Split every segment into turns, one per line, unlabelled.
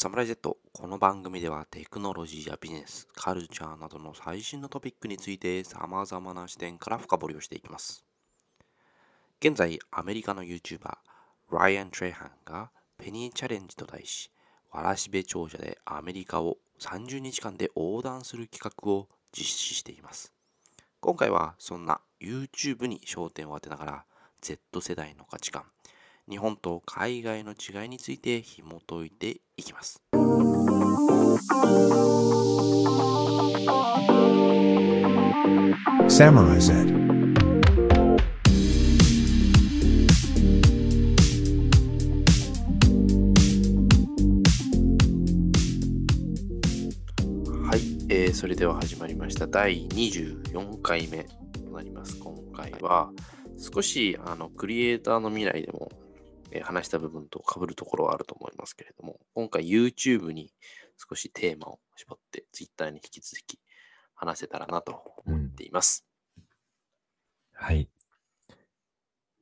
サムライ Z この番組ではテクノロジーやビジネス、カルチャーなどの最新のトピックについて様々な視点から深掘りをしていきます。現在、アメリカの YouTuber、ライアン・トレハンがペニーチャレンジと題し、わらしべ長者でアメリカを30日間で横断する企画を実施しています。今回はそんな YouTube に焦点を当てながら Z 世代の価値観、日本と海外の違いについて紐解いていきます。
Samurai Z.
はい、えーそれでは始まりました第24回目となります。今回は少しあのクリエイターの未来でも、話した部分と被るところはあると思いますけれども、今回 YouTube に少しテーマを絞って Twitter に引き続き話せたらなと思っています。
はい。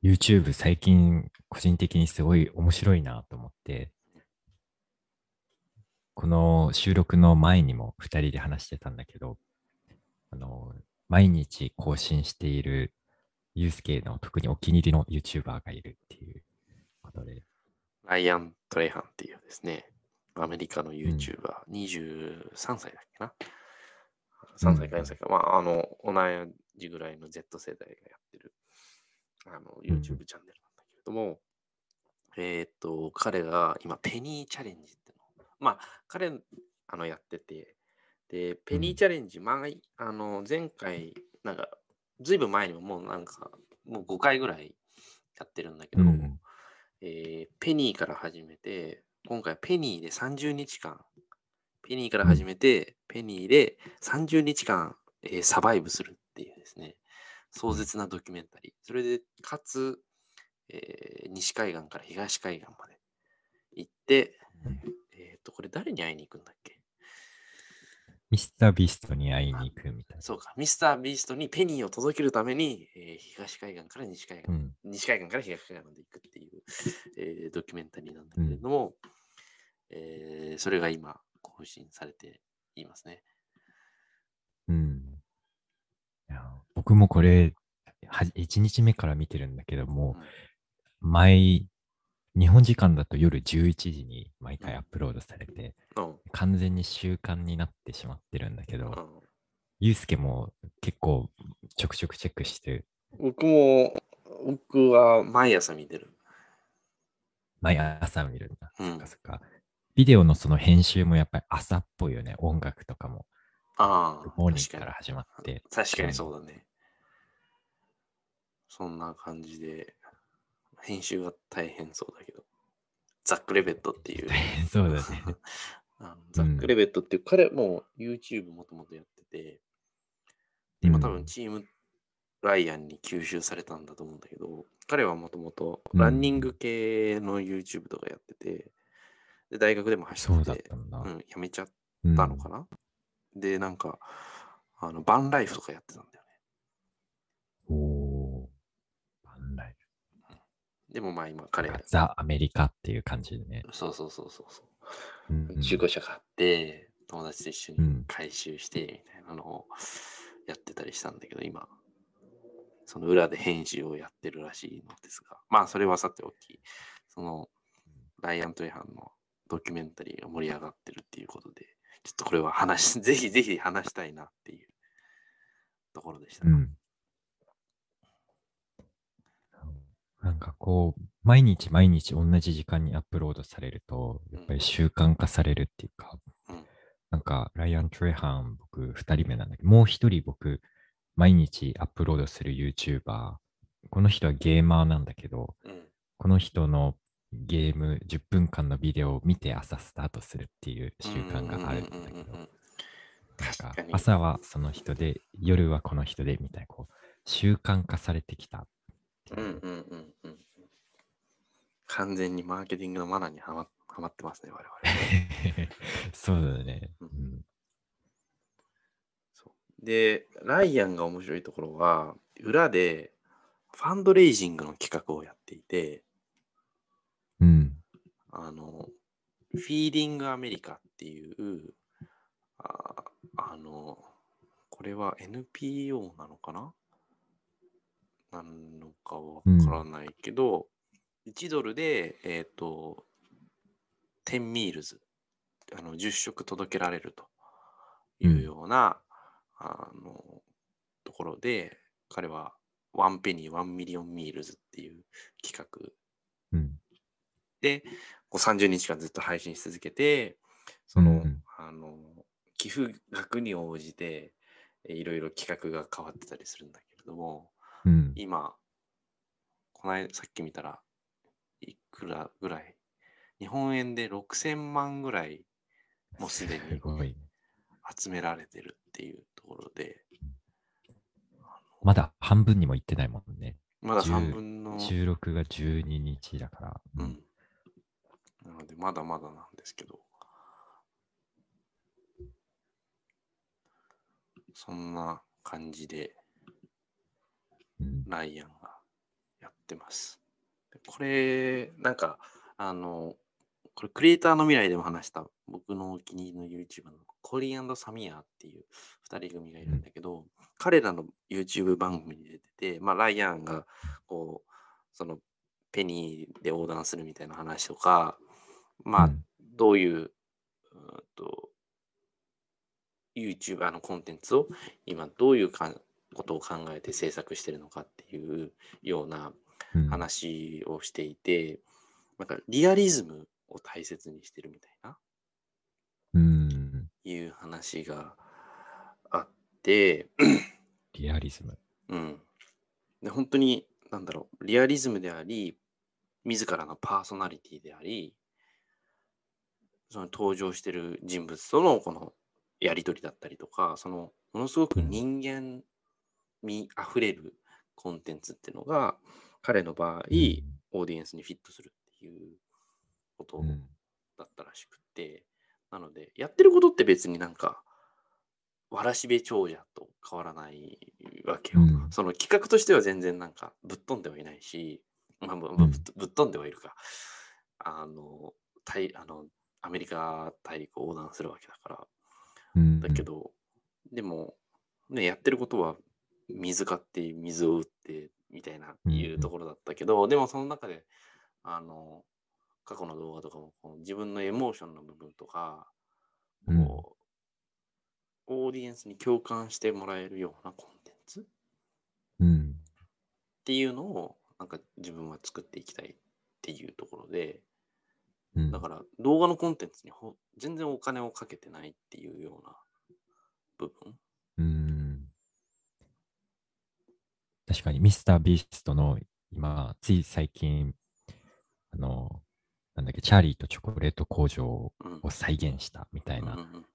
YouTube 最近個人的にすごい面白いなと思って、この収録の前にも2人で話してたんだけど、あの、毎日更新しているユースケの特にお気に入りの YouTuber がいるっていうことで、
ライアン・トレイハンっていうですね、アメリカの YouTuber、23歳だっけな ?3 歳か4歳か、まあ、あの、同じぐらいの Z 世代がやってる、あの、
うん。
YouTube チャンネルなんだけれども、えーっと、彼が今、ペニーチャレンジっての。を、まあ、彼、あの、やってて、で、ペニーチャレンジ、前、あの、前回、なんか、ずいぶん前にももうなんか、もう5回ぐらいやってるんだけど、
うん
えーペニーから始めて、今回ペニーで30日間、ペニーから始めて、ペニーで30日間、えーサバイブするっていうですね、壮絶なドキュメンタリー。それで、かつ、えー西海岸から東海岸まで行って、
うん。
えっ、と、これ誰に会いに行くんだっけ？
ミスタービーストに会いに行くみたいな。
そうか、ミスター・ビーストにペニーを届けるために、えー東海岸から西海岸
うん。
西海岸から東海岸まで行くっていう、えードキュメンタリーなんだけれども、えーそれが今更新されていますね。
うん。いや僕もこれ、は1日目から見てるんだけども、毎、日本時間だと夜11時に毎回アップロードされて、
うん。
完全に習慣になってしまってるんだけど、
うん
ゆうすけも結構ちょくちょくチェックして、
僕も、僕は毎朝見てる。
毎朝見るんだ。
うん
そっかそっか。ビデオのその編集もやっぱり朝っぽいよね。音楽とかも。
ああ、
モーニン
確かに。
グから始まって。
確かにそうだね。そんな感じで、編集が大変そうだけど。ザック・レベットっていう。
そうだね。
ザック・レベットっていう、彼も YouTube もともとやってて、で今多
うん
分チームライアンに吸収されたんだと思うんだけど、彼はもともと
うん
ランニング系の YouTube とかやってて、で大学でも走って、
て。
うん、やめちゃっ
うん
たのかな、で、なんか、あの、バンライフとかやってたんだよね。
おー。バンライ
でもまあ今彼
フ。ザ・アメリカっていう感じでね。
そうそうそうそうそう。
うん
中古車買って、友達と一緒に
うん
回収して、みたいなのをやってたりしたんだけど、今、その裏で編集をやってるらしいのですが、まあ、それはさておき、その、ライアン・トレハンのドキュメンタリーが盛り上がってるっていうことで、ちょっとこれは話し、ぜひぜひ話したいなっていうところでした。
うん。なんかこう、毎日毎日同じ時間にアップロードされると、やっぱり習慣化されるっていうか、
うん
なんか、ライアン・トレハン、僕、二人目なんだけど、もう一人僕、毎日アップロードする YouTuber、この人はゲーマーなんだけど、
うん。
この人のゲーム10分間のビデオを見て朝スタートするっていう習慣があるんだけど、朝はその人で、夜はこの人でみたいな、こう、習慣化されてきた。
うんうんうんうん。完全にマーケティングのマナーにはまはまってますね、我々。
そうだね。
う
うん
で、ライアンが面白いところは、裏でファンドレイジングの企画をやっていて、
うん。
あの、フィーリングアメリカっていう、ああの、これは NPO なのかな？なのかわからないけど、1ドルで、えっ、と、10ミールズ、あの10食届けられるというような、あのところで、彼は one penny、one million meals っていう企画
うん。
で、こう30日間ずっと配信し続けて、その、
うんうん
あの、寄付額に応じて、えいろいろ企画が変わってたりするんだけれども、
うん。
今、この間、さっき見たらいくらぐらい？日本円で6000万ぐらいもうすでに。集められてるっていうところで、
まだ半分にも行ってないもんね。
まだ
10
3分の、
収録が12日だから。
う。ん。なので、まだまだなんですけど、そんな感じで
うん。
ライアンがやってます。でこれ、なんか、あの、これクリエイターの未来でも話した僕のお気に入りの YouTuber のコリーサミアっていう2人組がいるんだけど、彼らの YouTube 番組に出てて、まあ、ライアンがこうそのペニーで横断するみたいな話とか、まあ
うん。
どういううーんと YouTuber のコンテンツを今どういうかことを考えて制作してるのかっていうような
うん。
話をしていて、なんかリアリズムを大切にしてるみたいな。
うん。
いう話があって、
リアリズム。
うん。で、本当に、なんだろう、リアリズムであり、自らのパーソナリティであり、その登場してる人物とのこのやりとりだったりとか、そのものすごく
うん
人間味あふれるコンテンツっていうのが、彼の場合、
うん
オーディエンスにフィットするっていうこと
うん。
だったらしくて、なので、やってることって別になんか、わらしべ長者と変わらないわけよ。
うん
その企画としては全然なんかぶっ飛んではいないし、まあ、ぶっ飛んではいるか。あの、大あのアメリカ大陸を横断するわけだから。
うん
だけど、でも、ね、やってることは水買って水を打ってみたいな
うん
いうところだったけど、でもその中で、あの、過去の動画とかもこう自分のエモーションの部分とか、
うん
こう、オーディエンスに共感してもらえるようなコンテンツっ
うん。
ていうのをなんか自分は作っていきたいっていうところで、
うん
だから動画のコンテンツにほ全然お金をかけてないっていうような部分。
うん。確かに、ミスター・ビーストの今、つい最近、あの、なんだっけ、チャーリーとチョコレート工場
うん。
を再現したみたいな、
うんうん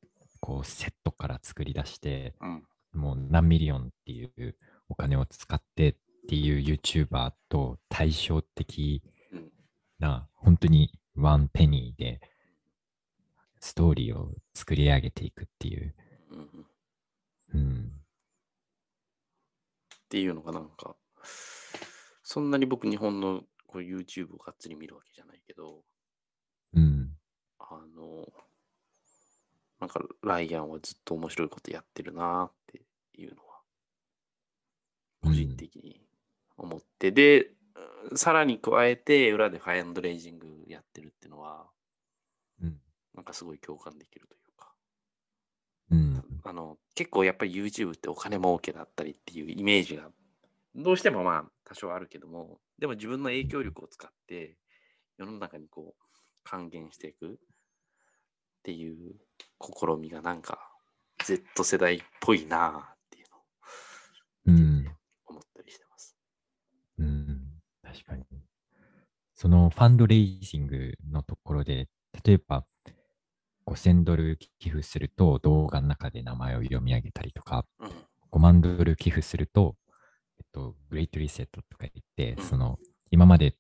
こう、セットから作り出して、
うん
もう何 million っていうお金を使ってっていう YouTuber と対照的
うん
な、本当に one penny でストーリーを作り上げていくっていう。
うん。っていうのがなんか、そんなに僕日本のこう YouTube をがっつり見るわけじゃないけど、
うん。
あの、なんかライアンはずっと面白いことやってるなっていうのは、個人的に思って、で、うんさらに加えて裏でファイアンドレイジングやってるっていうのは、
うん。
なんかすごい共感できるというか、
うん。
あの、結構やっぱり YouTube ってお金儲けだったりっていうイメージがどうしてもまあ多少あるけども、でも自分の影響力を使って世の中にこう還元していくっていう試みがなんか Z 世代っぽいなあっていうのを
うん。
思ったりしてます。
うん。確かに。そのファンドレイジングのところで、例えば5000ドル寄付すると動画の中で名前を読み上げたりとか、
うん。
5万ドル寄付すると、えっと、グレートリセットとか言って、
うん
その、今まで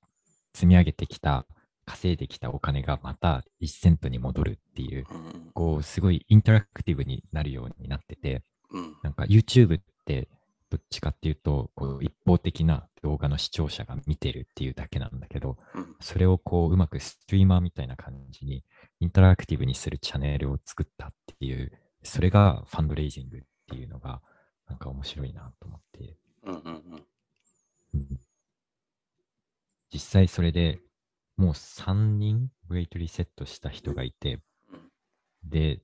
積み上げてきた、稼いできたお金がまた1セントに戻るっていう、
うん。
こう、すごいインタラクティブになるようになってて、
うん。
なんか YouTube ってどっちかっていうと、こう、一方的な動画の視聴者が見てるっていうだけなんだけど、
うん。
それをこう、うまくストリーマーみたいな感じにインタラクティブにするチャンネルを作ったっていう、それがファンドレイジングっていうのが、なんか面白いなと思って、実際それでもう3人グレートリセットした人がいて、
うん。
で、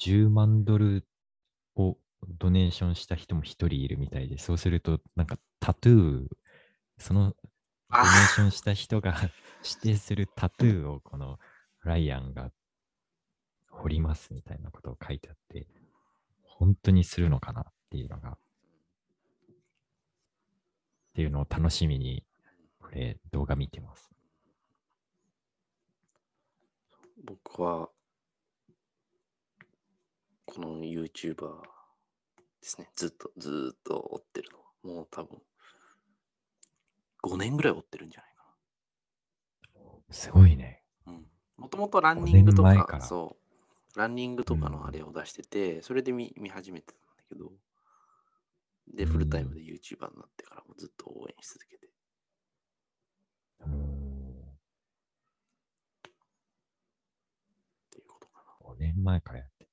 10万ドルをドネーションした人も1人いるみたいで、そうすると、なんかタトゥー、そのドネ
あ
ーションした人が指定するタトゥーをこのライアンが彫りますみたいなことを書いてあって、本当にするのかなっていうのが、っていうのを楽しみに、これ動画見てます。
僕は、この YouTuber ですね、ずっと、ずーっと追ってるのは、もう多分、5年ぐらい追ってるんじゃないか
すごいね。
な。うん。もともとランニングと
5年前
か、
から
そう、ランニングとか
うん
のあれを出してて、それで見見始めてたんだけど、で、
うん
フルタイムで YouTuber になってからもずっと応援し続けて。
年前からやって。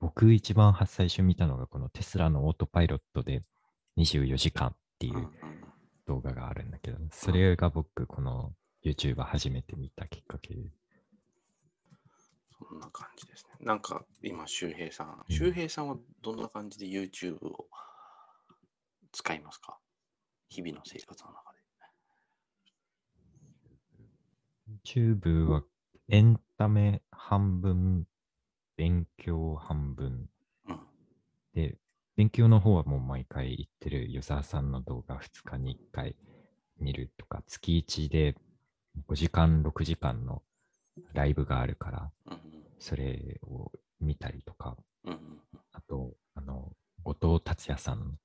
僕一番は最初見たのがこのテスラのオートパイロットで24時間ってい
な。う
動画があるんだけど、それが僕この YouTuber 初めて見たきっかけで。
そんな感じですね。なんか今、周平さん周平さんはどんな感じで YouTube を使いますか？日々の生活の中で。
YouTube はエンタメ半分、勉強半分。
うん。
で、勉強の方はもう毎回言ってる与沢さんの動画2日に1回見るとか、月1で5時間、6時間のライブがあるから、
うん
それを見たりとか、あと、あの、後藤達也さん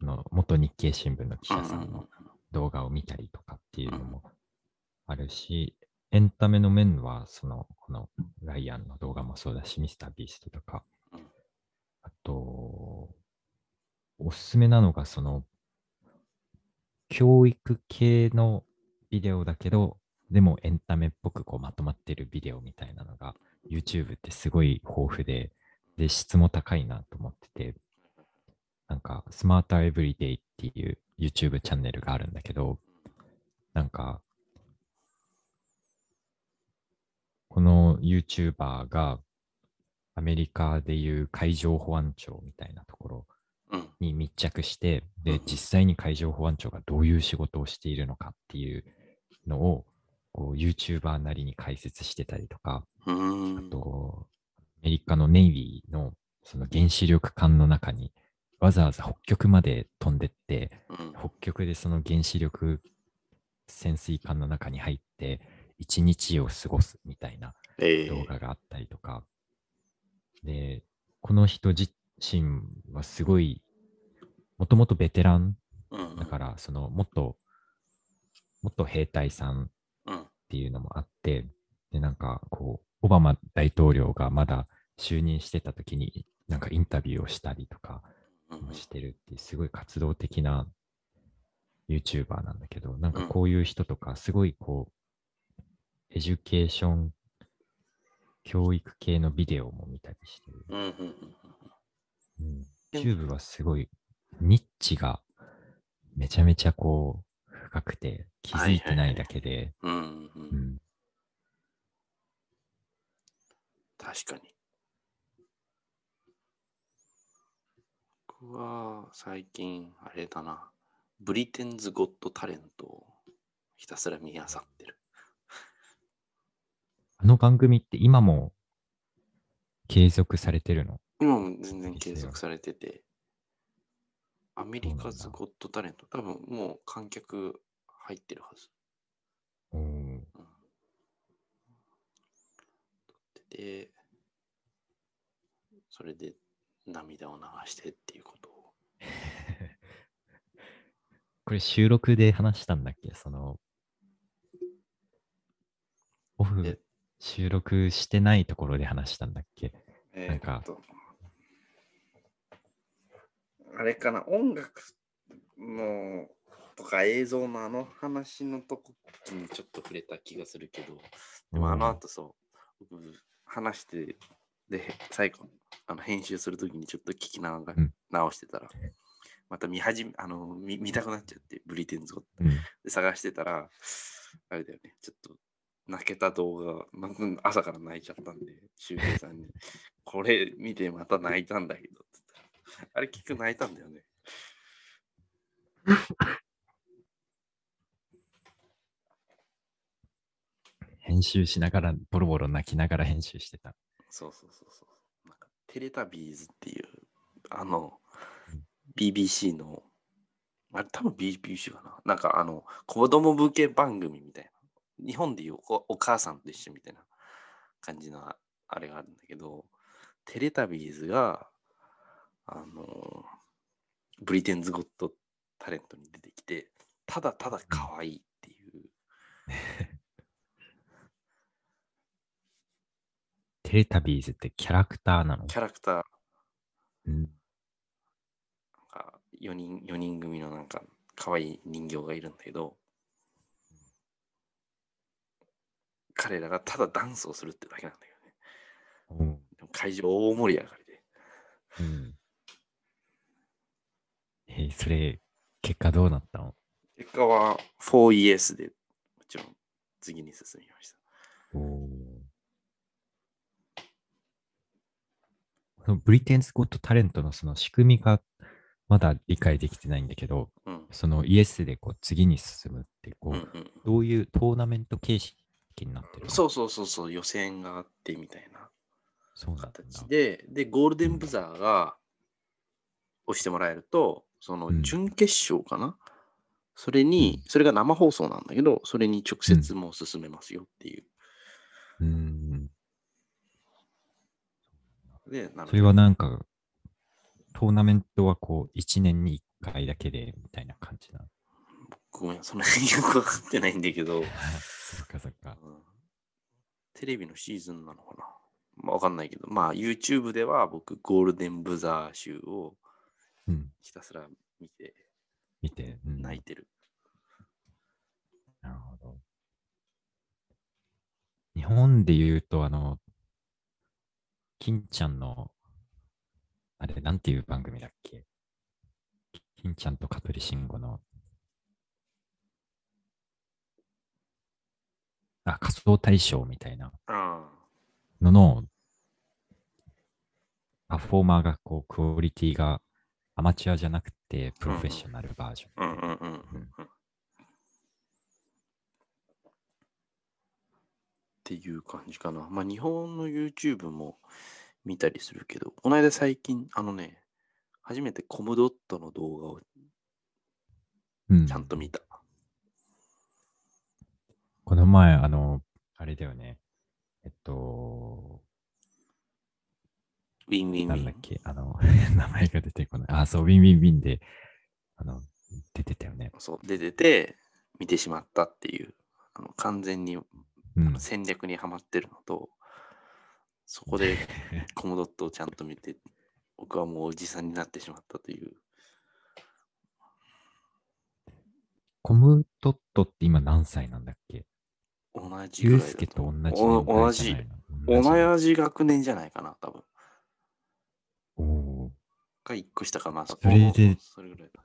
の元日経新聞の記者さんの動画を見たりとかっていうのもあるし、エンタメの面は、その、このライアンの動画もそうだし、ミスタービーストとか、あと、おすすめなのが、その、教育系のビデオだけど、でもエンタメっぽくこうまとまってるビデオみたいなのが、YouTube ってすごい豊富で、で、質も高いなと思ってて、なんか、スマーターエブリデイっていう YouTube チャンネルがあるんだけど、なんか、この YouTuber がアメリカでいう海上保安庁みたいなところ
うん。
に密着して、で
うん、
実際に海上保安庁がどういう仕事をしているのかっていうのを、こう YouTuber なりに解説してたりとか、
うん。
あと、アメリカのネイビーのその原子力艦の中にわざわざ北極まで飛んでって、
うん。
北極でその原子力潜水艦の中に入って一日を過ごすみたいな
ええ。
動画があったりとか、で、この人自身はすごい、もともとベテラン
うん
だから、その元、元兵隊さん
うん。
っていうのもあって、で、なんかこう、オバマ大統領がまだ就任してた時に、なんかインタビューをしたりとかしてるっていう、すごい活動的な YouTuber なんだけど、なんかこういう人とか、すごいこう、 education、教育系のビデオも見たりして。る。
うんうんうん
うん、
で
YouTube はすごい、ニッチがめちゃめちゃこう、深くて、気づいてないだけで、
確かに。僕は最近、あれだな、ブリテンズ・ゴット・タレントをひたすら見漁ってる。
あの番組って今も継続されてるの？
今も全然継続されてて、アメリカズ・ゴット・タレント、多分もう観客入ってるはず。うん、撮ってて、それで涙を流してっていうことを。
これ収録で話したんだっけ？その、オフ
え、
収録してないところで話したんだっけ？
え
なんか。
ーっとあれかな、音楽のとか映像のあの話のとこにちょっと触れた気がするけど、でもあの後そう、僕話して、で、最後、あの編集するときにちょっと聞き直が
うん。
直してたら、また見始め、あの見、見たくなっちゃって、ブリテンズを。
うん、
で探してたら、あれだよね、ちょっと泣けた動画、ま朝から泣いちゃったんで、シュウケイさんに、これ見てまた泣いたんだけど、あれ結局泣いたんだよね。
編集しながら、ボロボロ泣きながら編集してた。
そうそうそうそう。なんかテレタビーズっていう、あの
うん、
BBC の、あれ多分 BBC かな。なんかあの、子供向け番組みたいな。日本でいうおお母さんと一緒みたいな感じのああれがあるんだけど、テレタビーズが、あの、ブリテンズ・ゴット・タレントに出てきて、ただただ可愛いっていう、
テレタビーズってキャラクターなの？
キャラクター、
うん。
なんか4人、4人組のなんか可愛い人形がいるんだけど、彼らがただダンスをするってだけなんだけどね。
うん
会場大盛り上がりで。
うん。えーそれ、結果どうなったの？
結果は 4ES でもちろん次に進みました。
おそのブリテンズ・ゴット・タレントのその仕組みがまだ理解できてないんだけど、
うん。
そのイエスでこう次に進むってこう、
うんうん、
どういうトーナメント形式になってるの
そうそうそうそう、予選があってみたいな。形で、で、ゴールデンブザーが押してもらえると、その
うん
準決勝かな、それに、それが生放送なんだけど、それに直接もう進めますよっていう。
うーん。
で、
それはなんか、トーナメントはこう、1年に1回だけでみたいな感じなの？
ごめん、その辺 よくわかってないんだけど、
そっかそっか。
うんテレビのシーズンなのかなまあわかんないけど、まあ YouTube では僕、ゴールデンブザー集を
うん。
ひたすら見て
見て。うん、
泣いてる。
なるほど。日本で言うと、あの、金ちゃんの、あれ、なんていう番組だっけ？金ちゃんと香取慎吾の、あ、仮想大賞みたいな
あ
のの、パフォーマーがこう、クオリティがアマチュアじゃなくて、プロフェッショナルバージョン。
っていう感じかな。まあ日本の YouTube も見たりするけど、この間最近、あのね、初めてコムドットの動画を
うん
ちゃんと見た。
この前、あの、あれだよね。えっと、
Win Win Wiiin。
なんだっけ、あの、名前が出てこない。あ、そう、 Win Win Wiiin で、あの、出てたよね。
そう、出てて、見てしまったっていう、あの完全に
うん。
戦略にはまってるのと、そこで コムドットをちゃんと見て、僕はもうおじさんになってしまったという。
コムドットって今何歳なんだっけ？
同じぐらいだ
ユースケと同じ
お
年
同じ
代じゃないの
同じ学年じゃないかな、多分。
おー
か一個下かな。
それで
それぐらいだ。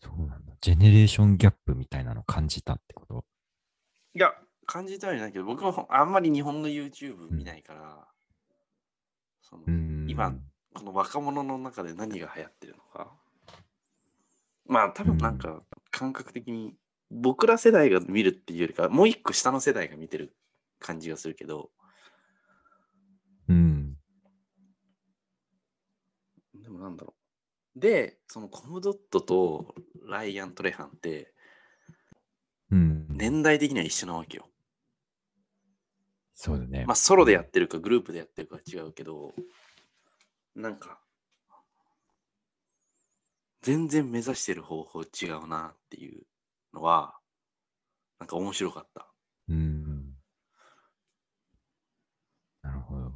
そうなんだ。ジェネレーションギャップみたいなの感じたってこと？
いや、感じたりないけど、僕もあんまり日本の YouTube 見ないから、その
うーん。
今この若者の中で何が流行ってるのか。まあ多分なんか感覚的に僕ら世代が見るっていうよりかもう一個下の世代が見てる感じがするけど、
うん。
でもなんだろう。で、そのコムドットとライアン・トレハンって
うん。
年代的には一緒なわけよ。
そうだね。
まあソロでやってるかグループでやってるかは違うけど、なんか全然目指してる方法違うなっていうのは、なんか面白かった。
うん。なるほど。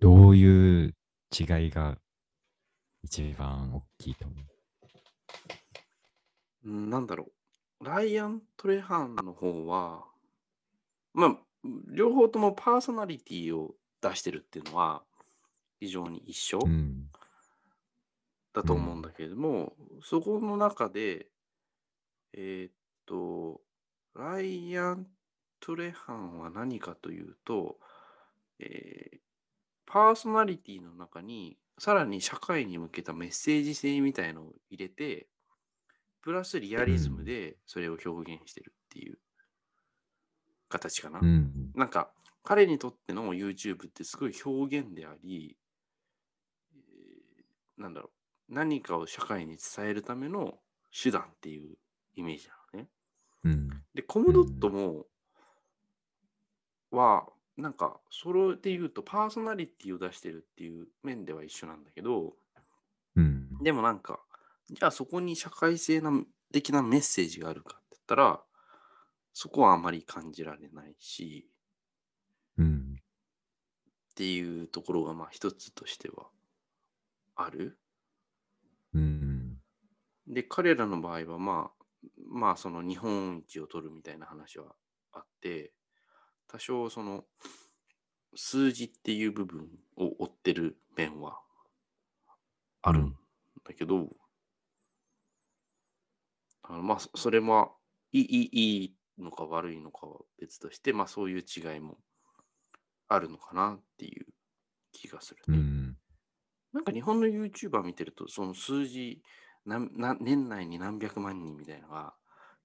どういう違いが一番大きいと思う？
うんなんだろう。ライアン・トレハンの方は、まあ、両方ともパーソナリティを出してるっていうのは非常に一緒
うん。
だと思うんだけれども、そこの中で、えーっと、ライアン・トレハンは何かというと、えーパーソナリティの中にさらに社会に向けたメッセージ性みたいのを入れて、プラスリアリズムでそれを表現してるっていう形かな。
うん。
なんか彼にとっての YouTube ってすごい表現であり、えーなんだろう、何かを社会に伝えるための手段っていうイメージな。
うん。
で、コムドットも、は、なんか、それで言うとパーソナリティを出してるっていう面では一緒なんだけど、
うん。
でもなんか、じゃあそこに社会性な的なメッセージがあるかって言ったら、そこはあまり感じられないし、
うん。
っていうところがまあ一つとしてはある。
うん。
で、彼らの場合はまあ、まあその日本一を取るみたいな話はあって、多少その数字っていう部分を追ってる面はあるんだけど、あのまあそそれもいいいいいいのか悪いのかは別として、まあそういう違いもあるのかなっていう気がするね。
うん。
なんか日本の YouTuber 見てると、その数字、なんな年内に何百万人みたいなのが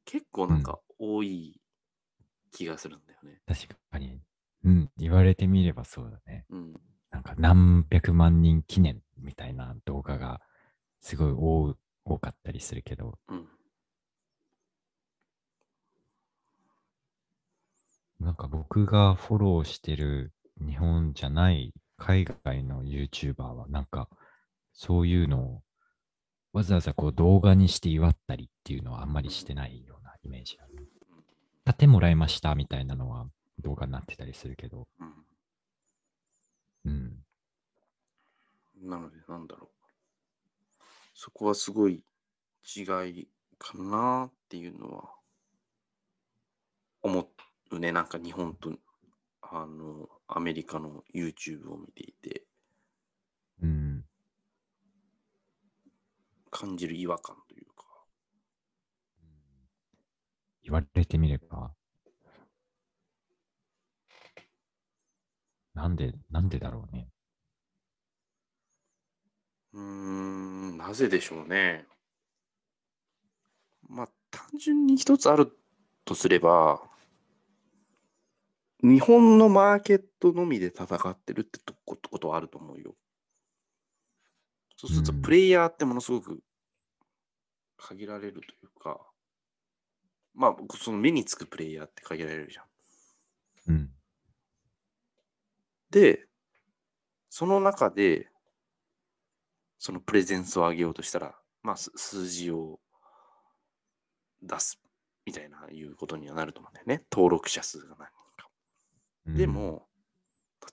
結構なんか多い気がするんだよね。
確かに。うん。言われてみればそうだね。
うん。
なんか何百万人記念みたいな動画がすごい多多かったりするけど、
うん。
なんか僕がフォローしてる日本じゃない海外の YouTuber はなんかそういうのをわざわざこう動画にして祝ったりっていうのはあんまりしてないようなイメージある。買ってもらいましたみたいなのは動画になってたりするけど、
うん。
うん。
なので、なんだろう。そこはすごい違いかなっていうのは思うね。なんか日本とあのアメリカの YouTube を見ていて
うん。
感じる違和感というか。
言われてみれば、なんで、なんでだろうね。
うーん、なぜでしょうね。まあ、単純に一つあるとすれば、日本のマーケットのみで戦ってるってとことことはあると思うよ。そうすると、
うん
プレイヤーってものすごく限られるというか、まあ、その目につくプレイヤーって限られるじゃん。
うん。
で、その中で、そのプレゼンスを上げようとしたら、まあ、す数字を出すみたいないうことにはなると思うんだよね。登録者数が何人か。
うん
で、も、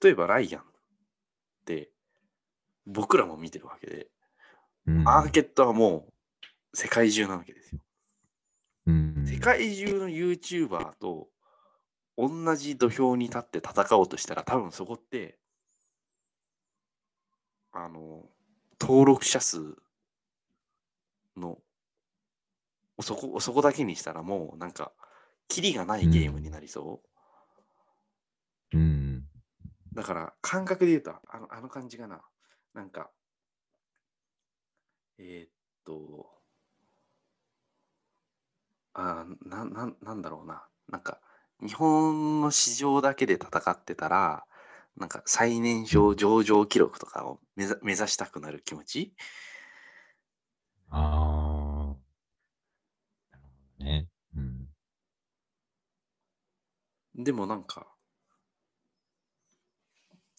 例えばライアンって、僕らも見てるわけで、
うん。
マーケットはもう世界中なわけですよ。
うん。
世界中の YouTuber と同じ土俵に立って戦おうとしたら多分そこってあの登録者数のそこそこだけにしたらもうなんかキリがないゲームになりそう、
うん。
だから感覚で言うとあのあの感じかななんかえーっとあーなななんだろうななんか日本の市場だけで戦ってたらなんか最年少上場記録とかを目ざ目指したくなる気持ち？
ああ。なるほどね。うん。
でもなんか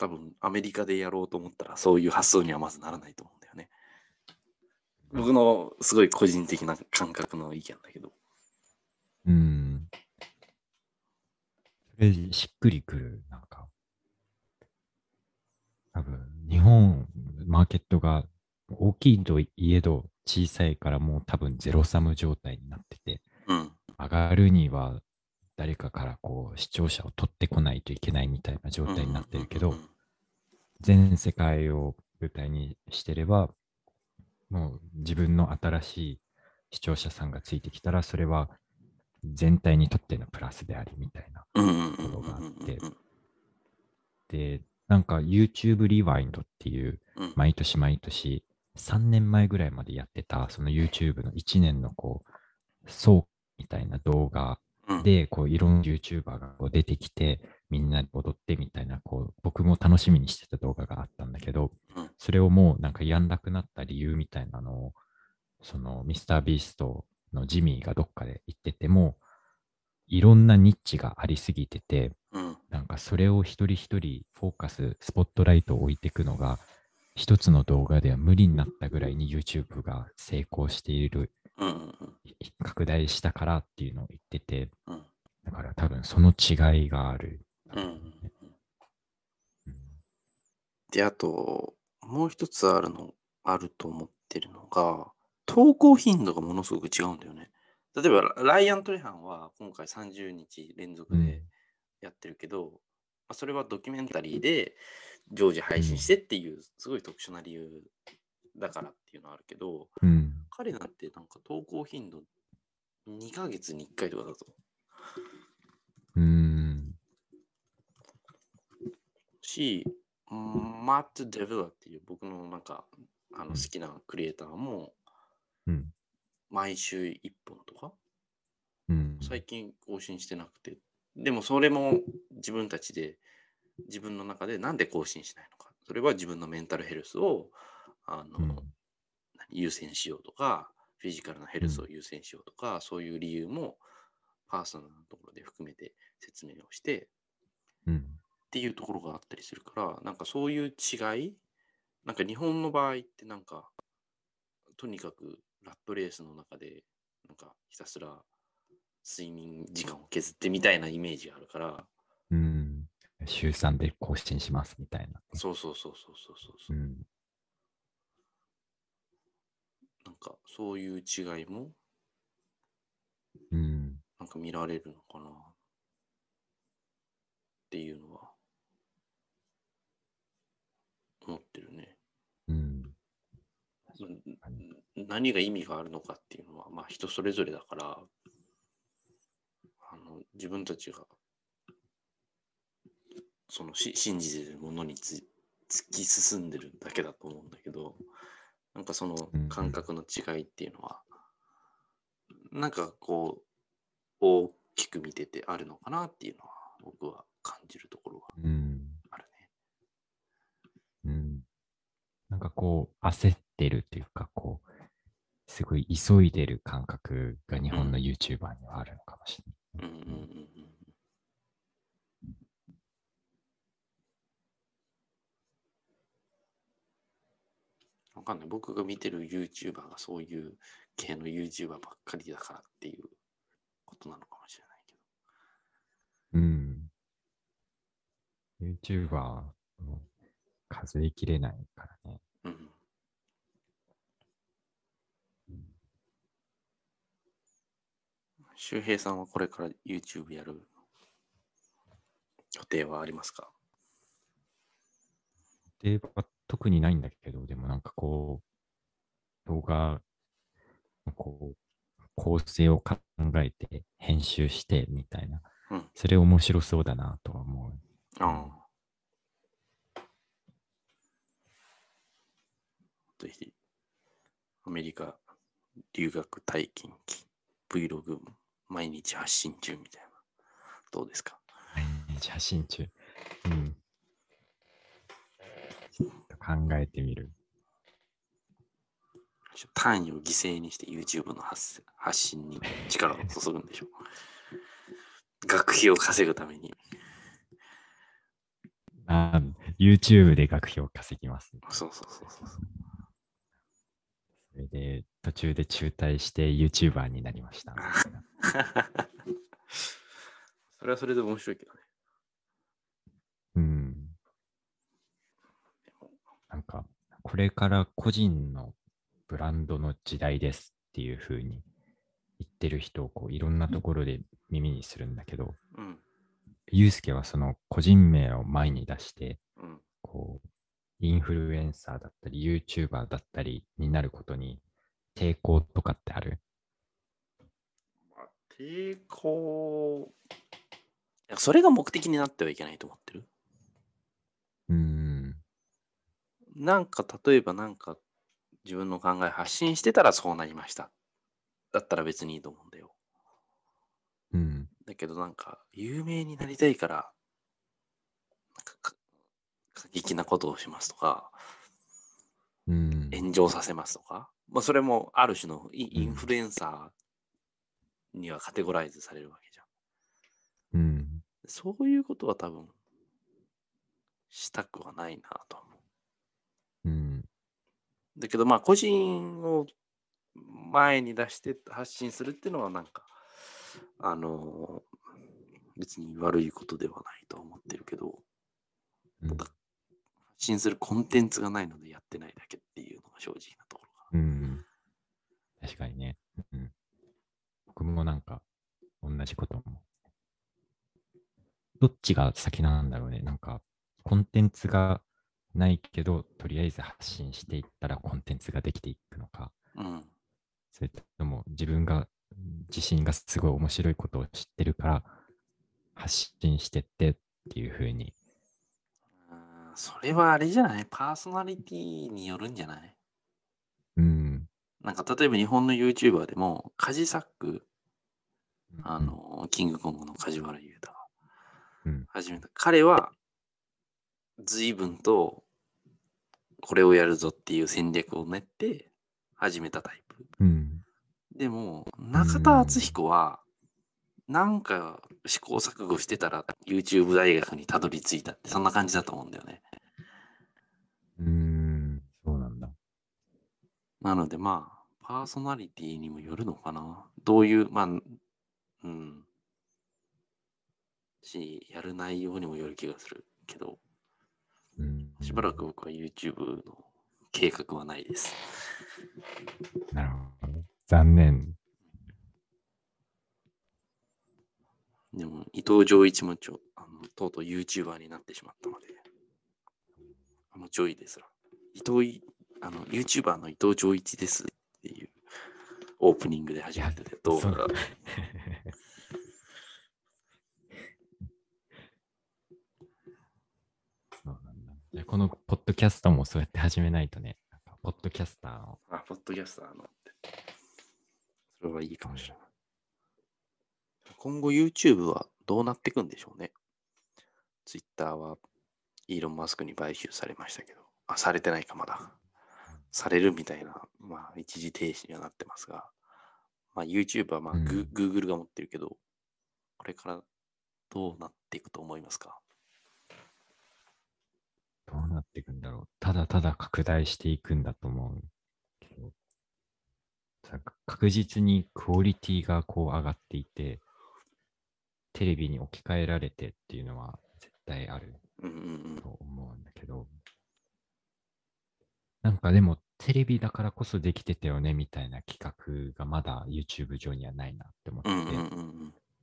多分アメリカでやろうと思ったらそういう発想にはまずならないと思うんだよね僕のすごい個人的な感覚の意見だけど
うん。それしっくりくる、なんか。多分、日本、マーケットが大きいといえど、小さいからもう多分ゼロサム状態になってて、
うん。
上がるには誰かからこう視聴者を取ってこないといけないみたいな状態になってるけど
うん、
全世界を舞台にしてれば、もう自分の新しい視聴者さんがついてきたら、それは全体にとってのプラスでありみたいな。ところがあって
うん
で、なんか YouTube リワインドっていう
うん
毎年毎年3年前ぐらいまでやってたその YouTube の1年のこう、そうみたいな動画
うん
で、こういろんな YouTuber がこう出てきて、みんなで踊ってみたいな、こう僕も楽しみにしてた動画があったんだけど、
うん。
それをもうなんかやんなくなった理由みたいなのを、そのミスタービーストのジミーがどっかで言ってても、いろんなニッチがありすぎてて、
うん。
なんかそれを一人一人フォーカス、スポットライトを置いていくのが、一つの動画では無理になったぐらいに YouTube が成功している、拡大したからっていうのを言ってて、
うん。
だから多分その違いがある。
うんうんうん
うん。
で、あと、もう一つあるの、あると思ってるのが、投稿頻度がものすごく違うんだよね。例えば、ラライアン・トレハンは今回30日連続でやってるけど、まあ、それはドキュメンタリーで常時配信してっていう、すごい特殊な理由だからっていうのはあるけど、
うん。
彼なんてなんか投稿頻度2ヶ月に1回とかだと。
うん。
し、マット・デヴィラっていう僕のなんかあ
うん
の好きなクリエイターも
うん。
毎週1本とか
うん。
最近更新してなくて、でもそれも自分たちで自分の中でなんで更新しないのか。それは自分のメンタルヘルスをあの、
うん
優先しようとか、フィジカルなヘルスを優先しようとか、そういう理由もパーソナルなところで含めて説明をして、
うん。
っていうところがあったりするから、なんかそういう違い、なんか日本の場合ってなんか、とにかくラットレースの中で、なんかひたすら睡眠時間を削ってみたいなイメージがあるから、
うん。週3で更新しますみたいな。
そうそうそうそうそうそうそうう、
ん。
なんかそういう違いも
うん。
なんか見られるのかなっていうのは思ってるね。
うん。
うん何が意味があるのかっていうのは、まあ人それぞれだから、あの自分たちがそのし信じてるものにつ突き進んでるだけだと思うんだけど、なんかその
うんうん
感覚の違いっていうのは、なんかこう、大きく見ててあるのかなっていうのは僕は感じるところが
うん。
あるね。
うん。なんかこう、焦ってるっていうか、こう、すごい急いでる感覚が日本の YouTuber にはあるのかもしれない。
うんうんうんうん。わかんない。僕が見てる YouTuber がそういう系の YouTuber ばっかりだからっていうことなのかもしれないけ
うん。YouTuber も数えきれないからね。
ど。うん。周平さんはこれから YouTube やる予定はありますか？
で、特にないんだけど、でもなんかこう、動画のこう、構成を考えて編集してみたいな、
うん
それ面白そうだなとは思う。
ああ。ぜひ、アメリカ留学体験記 Vlog 毎日発信中みたいな。どうですか？
毎日発信中。うん。考えてみる。
単位を犠牲にして YouTube の発発信に力を注ぐんでしょ。学費を稼ぐために。
あ、YouTube で学費を稼ぎます。
そうそうそうそう。
それで、途中で中退して YouTuber になりました。
それはそれで面白いけどね。
うん。なんか、これから個人のブランドの時代ですっていう風に言ってる人をこういろんなところで耳にするんだけど、
うん。
ユうスケはその個人名を前に出して、
うん。
こう、インフルエンサーだったり、YouTuber だったりになることに抵抗とかってある？
まあ、抵抗。いやそれが目的になってはいけないと思ってる。
うーん。
なんか、例えばなんか、自分の考え発信してたらそうなりました。だったら別にいいと思うんだよ。
うん。
だけどなんか、有名になりたいから、なんかか過激なことをしますとか、
うん。
炎上させますとか、まあそれもある種のインフルエンサーにはカテゴライズされるわけじゃん。
うん。
そういうことは多分、したくはないなと思う。
うん。
だけどまあ個人を前に出して発信するっていうのはなんか、あの別に悪いことではないと思ってるけど、
うん
ただ発信するコンテンツがないのでやってないだけっていうのが正直なところか
うん。確かにね。うん。僕もなんか、同じこと思う。どっちが先なんだろうね。なんか、コンテンツがないけど、とりあえず発信していったらコンテンツができていくのか。
な。うん。
それとも自分が、自身がすごい面白いことを知ってるから、発信してってっていう風に。
うんそれはあれじゃない？パーソナリティによるんじゃない？
うん。
なんか例えば日本の YouTuber でも、カジサック、あ
うん、
の、キングコングの梶原優太
ん
始めた。彼は、随分と、これをやるぞっていう戦略を練って始めたタイプ。
うん。
でも、中田敦彦は、なんか試行錯誤してたら YouTube 大学にたどり着いたって、そんな感じだと思うんだよね。
うん。そうなんだ。
なのでまあ、パーソナリティにもよるのかな。どういう、まあ、うん。し、やる内容にもよる気がするけど、
うん。
しばらく僕は YouTube の計画はないです。
なるほど。残念。
でも、伊藤浄一もちょあのとうとう YouTuber になってしまったので、あの、ジョイですら。伊藤い、あの、YouTuber の伊藤浄一ですっていうオープニングで始まってて、動画が。
そうなんだ。じゃあこのポッドキャストもそうやって始めないとね、ポッドキャスターの。
あ、ポッドキャスターのって。それはいいかもしれない。今後 YouTube はどうなっていくんでしょうね。Twitter はイーロン・マスクに買収されましたけど、あ、されてないかまだ。されるみたいな、まあ一時停止にはなってますが、まあ YouTube はまあ
うん
グ、Google が持ってるけど、これからどうなっていくと思いますか？
っていくんだろう。ただただ拡大していくんだと思うけど。さ確実にクオリティがこう上がっていて、テレビに置き換えられてっていうのは絶対ある。と思うんだけど、なんかでもテレビだからこそできてたよねみたいな企画がまだ YouTube 上にはないなって思って。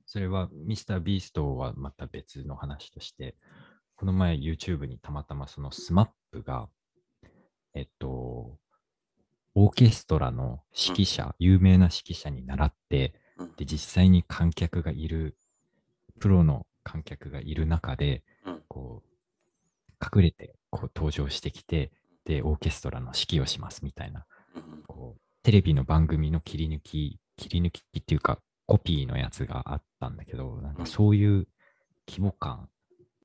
それはミスタービーストはまた別の話として、この前 YouTube にたまたまその SMAP が、えっと、オーケストラの指揮者、有名な指揮者に習って、
うん。
で、実際に観客がいる、プロの観客がいる中で、
うん。
こう、隠れてこう登場してきて、で、オーケストラの指揮をしますみたいな、
うん。
こう、テレビの番組の切り抜き、切り抜きっていうか、コピーのやつがあったんだけど、なんか
うん。
そういう規模感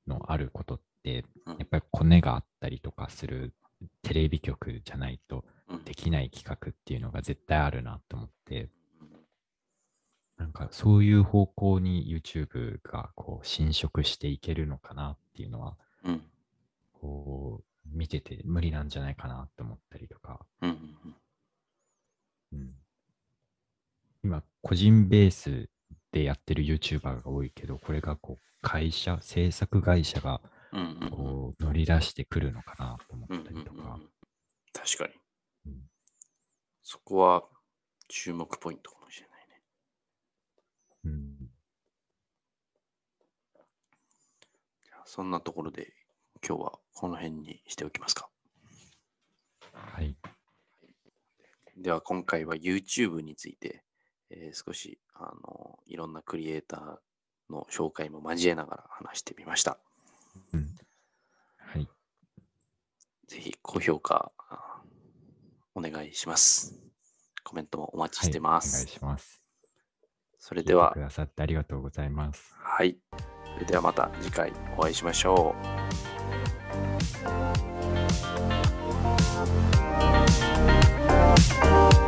のあることって、
うん。
やっぱりコネがあったりとかするテレビ局じゃないと
うん。
できない企画っていうのが絶対あるなと思って、なんかそういう方向に YouTube がこう侵食していけるのかなっていうのは、
うん。
こう見てて無理なんじゃないかなと思ったりとか、
うん、
今個人ベースでやってる YouTuber が多いけど、これがこう会社、制作会社が
うんうんうん
こう乗り出してくるのかなと思
うんうん
ったりとか、
うん確かに。
うん
そこは注目ポイントかもしれないね。
うん。
じゃあそんなところで今日はこの辺にしておきますか。
はい。
では今回は YouTube について、えー少しあのいろんなクリエイターの紹介も交えながら話してみました。
うん、はい。
ぜひ高評価お願いします。コメントもお待ちしてます。
はい、お願いします。
それでは。
くださってありがとうございます。
はい。それではまた次回お会いしましょう。